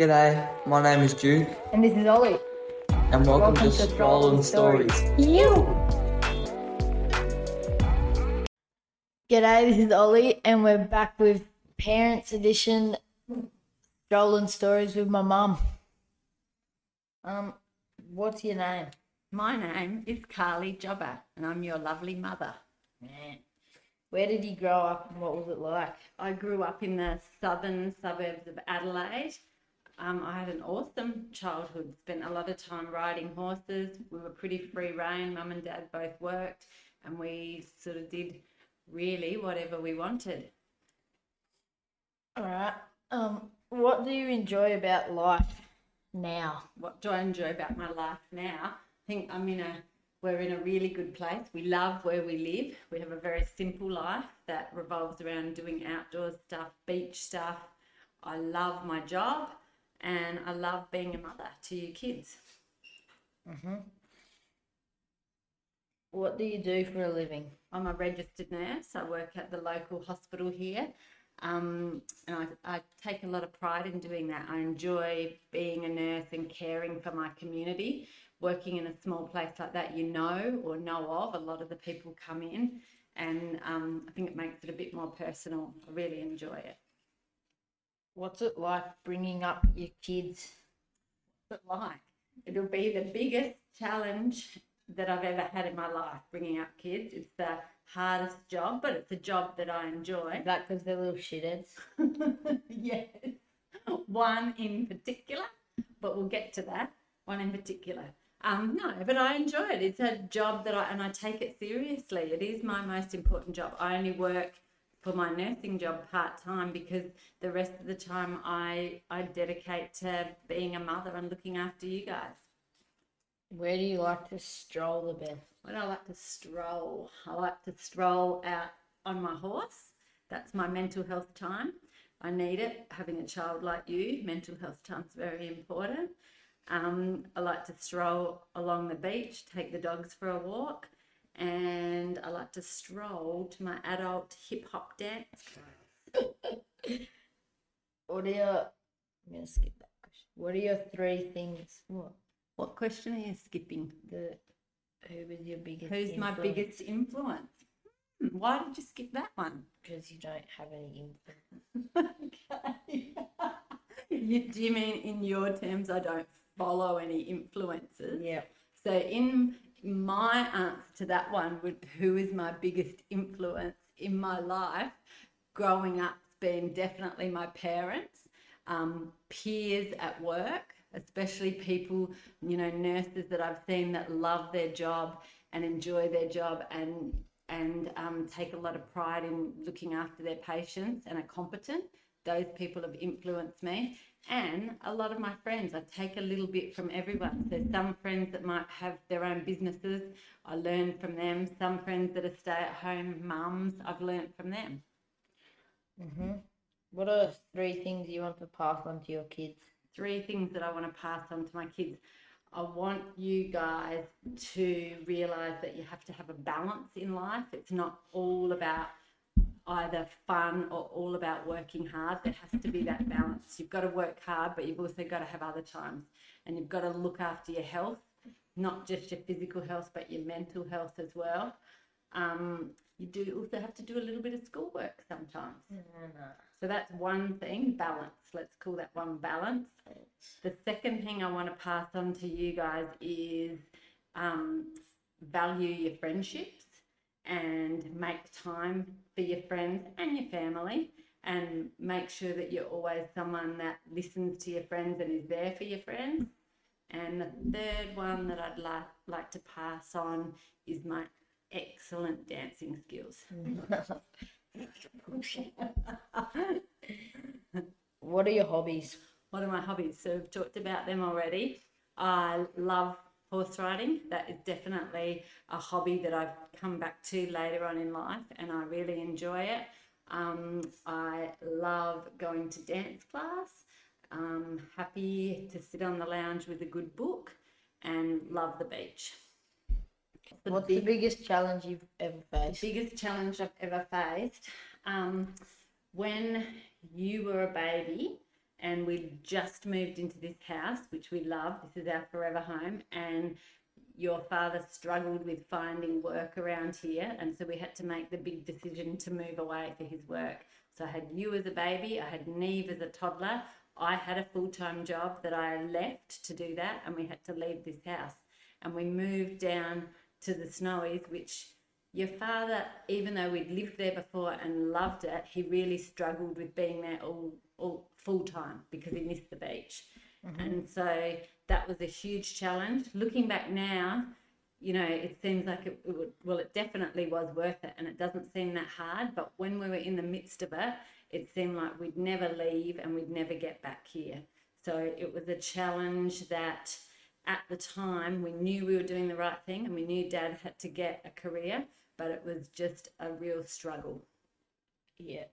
G'day, my name is Duke, And this is Olly. and welcome, to Strolling Stories. You! G'day, this is Olly, and we're back with Parents Edition Strolling Stories with my mum. Um, what's your name? My name is Carly Jobber, and I'm your lovely mother. Man. Where did you grow up and what was it like? I grew up in the southern suburbs of Adelaide. Um, I had an awesome childhood, spent a lot of time riding horses. We were pretty free rein. Mum and dad both worked, and we sort of did really whatever we wanted. Alright. Um, what do you enjoy about life now? What do I enjoy about my life now? I think I'm in a we're in a really good place. We love where we live. We have a very simple life that revolves around doing outdoor stuff, beach stuff. I love my job and I love being a mother to your kids. What do you do for a living? I'm a registered nurse. I work at the local hospital here. Um, and I, I take a lot of pride in doing that. I enjoy being a nurse and caring for my community. Working in a small place like that, you know or know of, a lot of the people come in, and um, I think it makes it a bit more personal. I really enjoy it. What's it like bringing up your kids? But like, it'll be the biggest challenge that I've ever had in my life bringing up kids. It's the hardest job, but it's a job that I enjoy. Is that because they're little shitheads? yes, one in particular, but we'll get to that. One in particular. Um, no, but I enjoy it. It's a job that I and I take it seriously. It is my most important job. I only work for my nursing job part time because the rest of the time I I dedicate to being a mother and looking after you guys. Where do you like to stroll the best? When I like to stroll, I like to stroll out on my horse. That's my mental health time. I need it. Having a child like you, mental health time is very important. Um, I like to stroll along the beach, take the dogs for a walk, and I like to stroll to my adult hip hop dance. What are your? I'm gonna skip that question. What are your three things? What What question are you skipping? the? Who was your biggest? Who's my biggest influence? Hmm, why did you skip that one? Because you don't have any influence. okay. you, do you mean in your terms I don't follow any influences? Yeah. So in my answer to that one would who is my biggest influence in my life growing up's been definitely my parents, um, peers at work, especially people, you know, nurses that I've seen that love their job and enjoy their job and and um, take a lot of pride in looking after their patients and are competent. Those people have influenced me. And a lot of my friends, I take a little bit from everyone. So some friends that might have their own businesses, I learn from them. Some friends that are stay-at-home mums, I've learned from them. Mm-hmm. What are three things you want to pass on to your kids? Three things that I want to pass on to my kids. I want you guys to realize that you have to have a balance in life. It's not all about either fun or all about working hard. There has to be that balance. You've got to work hard, but you've also got to have other times. And you've got to look after your health, not just your physical health, but your mental health as well. Um, you do also have to do a little bit of schoolwork sometimes. So that's one thing, balance. Let's call that one balance. The second thing I want to pass on to you guys is um, value your friendships and make time for your friends and your family and make sure that you're always someone that listens to your friends and is there for your friends. And the third one that I'd like, like to pass on is my excellent dancing skills. What are your hobbies? What are my hobbies? So we've talked about them already. I love horse riding. That is definitely a hobby that I've come back to later on in life and I really enjoy it. Um, I love going to dance class. Um, happy to sit on the lounge with a good book and love the beach. The What's the biggest challenge you've ever faced? biggest challenge I've ever faced. Um, when you were a baby and we just moved into this house, which we love. This is our forever home, and your father struggled with finding work around here, and so we had to make the big decision to move away for his work. So I had you as a baby, I had Neve as a toddler. I had a full time job that I left to do that, and we had to leave this house. And we moved down to the Snowies, which your father, even though we'd lived there before and loved it, he really struggled with being there all, all full time because he missed the beach. Mm-hmm. And so that was a huge challenge. Looking back now, you know, it seems like it, it would, well, it definitely was worth it and it doesn't seem that hard. But when we were in the midst of it, it seemed like we'd never leave and we'd never get back here. So it was a challenge that at the time we knew we were doing the right thing and we knew dad had to get a career, but it was just a real struggle. Yeah.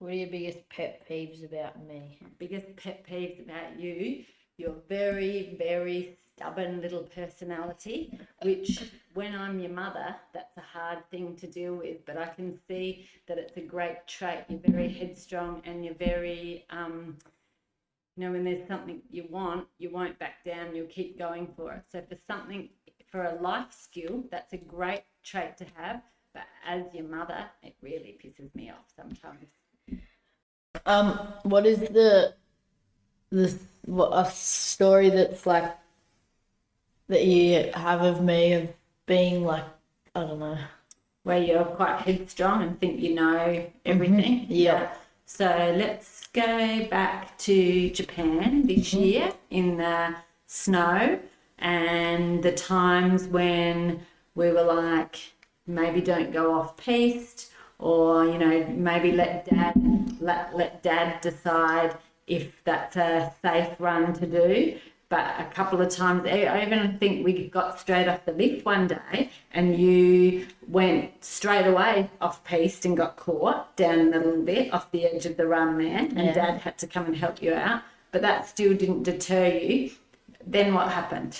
What are your biggest pet peeves about me? biggest pet peeves about you your very very stubborn little personality which when i'm your mother that's a hard thing to deal with but i can see that it's a great trait you're very headstrong and you're very um, you know when there's something you want you won't back down you'll keep going for it so for something for a life skill that's a great trait to have but as your mother it really pisses me off sometimes Um, what is the the what a story that's like that you have of me of being like I don't know. where you're quite headstrong and think you know everything. Yeah. So let's go back to Japan this year in the snow and the times when we were like, maybe don't go off piste or, you know, maybe let dad let, let dad decide if that's a safe run to do. But a couple of times, I even think we got straight off the lift one day, and you went straight away off piste and got caught down a little bit off the edge of the run there, and Yeah. Dad had to come and help you out. But that still didn't deter you. Then what happened?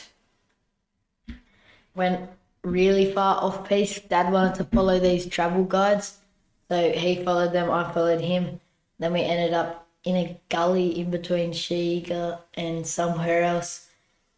Went really far off piste. Dad wanted to follow these travel guides, so he followed them. I followed him. Then we ended up in a gully in between Shiga and somewhere else,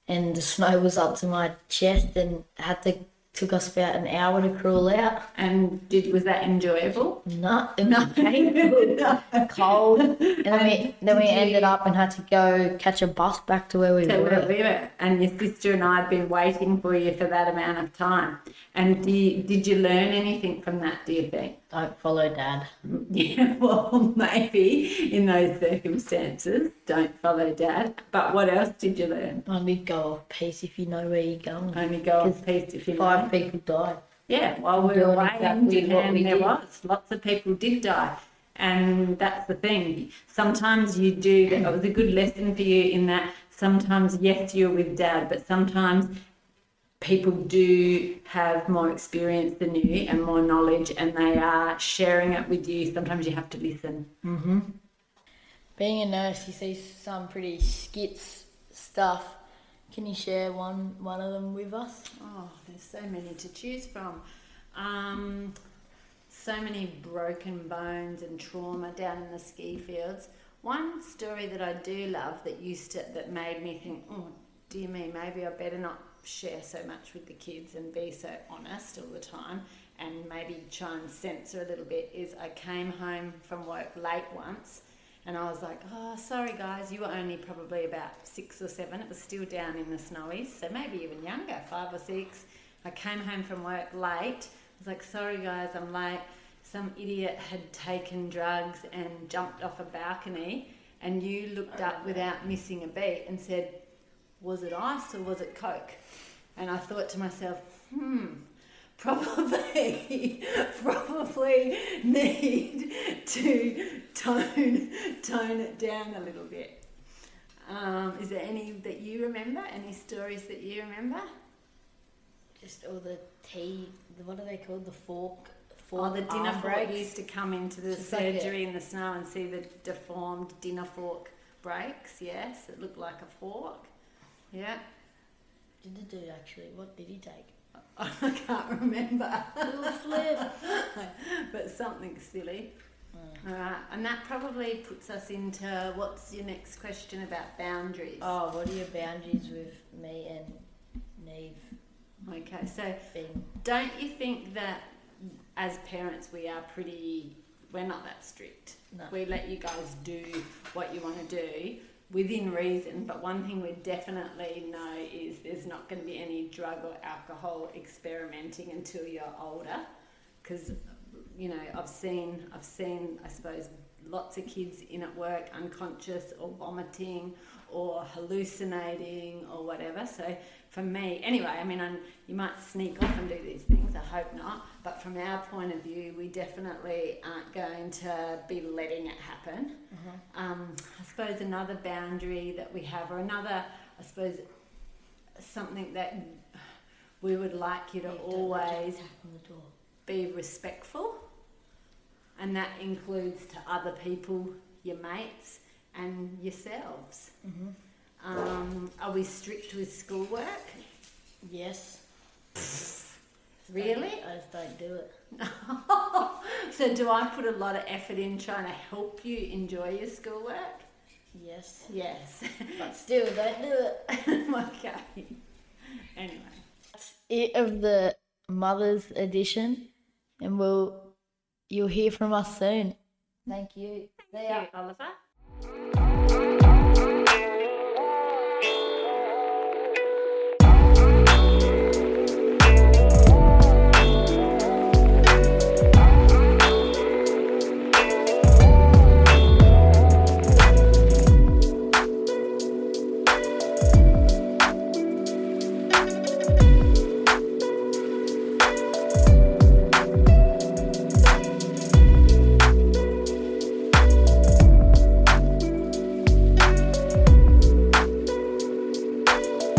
and the snow was up to my chest, and had to took us about an hour to crawl out. And did was that enjoyable? No, it was painful, cold, and then we then we ended up and had to go catch a bus back to where we where were. we were, and your sister and I had been waiting for you for that amount of time. And do you, did you learn anything from that? Do you think? Don't follow dad. Yeah, well, maybe in those circumstances, don't follow dad. But what else did you learn? Only go off pace if you know where you're going. Only go off piste if you know. Five people died. Yeah, while we were away in exactly what Japan, there did. was lots of people did die, and that's the thing. Sometimes you do. It was a good lesson for you in that. Sometimes, yes, you're with dad, but sometimes people do have more experience than you and more knowledge, and they are sharing it with you. Sometimes you have to listen. Being a nurse, you see some pretty skits stuff. Can you share one one of them with us? Oh, there's so many to choose from. Um, so many broken bones and trauma down in the ski fields. One story that I do love that used to that made me think, oh dear me, maybe I better not share so much with the kids and be so honest all the time and maybe try and censor a little bit is I came home from work late once and I was like, oh, sorry guys, you were only probably about six or seven. It was still down in the snowies, so maybe even younger, five or six. I came home from work late. I was like, sorry guys, I'm late. Some idiot had taken drugs and jumped off a balcony, and you looked oh, up without missing a beat and said, was it ice or was it Coke? And I thought to myself, hmm, probably probably need to tone tone it down a little bit. Um, is there any that you remember? Any stories that you remember? Just all the tea. What are they called? The fork. Or fork the dinner fork used to come into the Just like surgery in the snow and see the deformed dinner fork breaks. Yes, it looked like a fork. Yeah, Did it do actually? What did he take? I can't remember. Little flip. but something silly. Hmm. All right, and that probably puts us into what's your next question about boundaries? Oh, what are your boundaries with me and Neve Okay, so being? don't you think that as parents we are pretty, we're not that strict. No. We let you guys do what you want to do within reason, but one thing we definitely know is there's not going to be any drug or alcohol experimenting until you're older. Because you know I've seen I've seen I suppose lots of kids in at work unconscious or vomiting or hallucinating or whatever. So for me anyway I mean i you might sneak off and do these things. I hope not. But from our point of view we definitely aren't going to be letting it happen. Um, I suppose another boundary that we have or another I suppose something that we would like you to always Jack tap on the door. be respectful, and that includes to other people, your mates, and yourselves. Um, are we strict with schoolwork? Yes. Really? I just don't do it. so, do I put a lot of effort in trying to help you enjoy your schoolwork? Yes. Yes. But still, don't do it. okay. Anyway, That's it of the Mother's edition, and we'll you'll hear from us soon. Thank you. See ya. Oliver.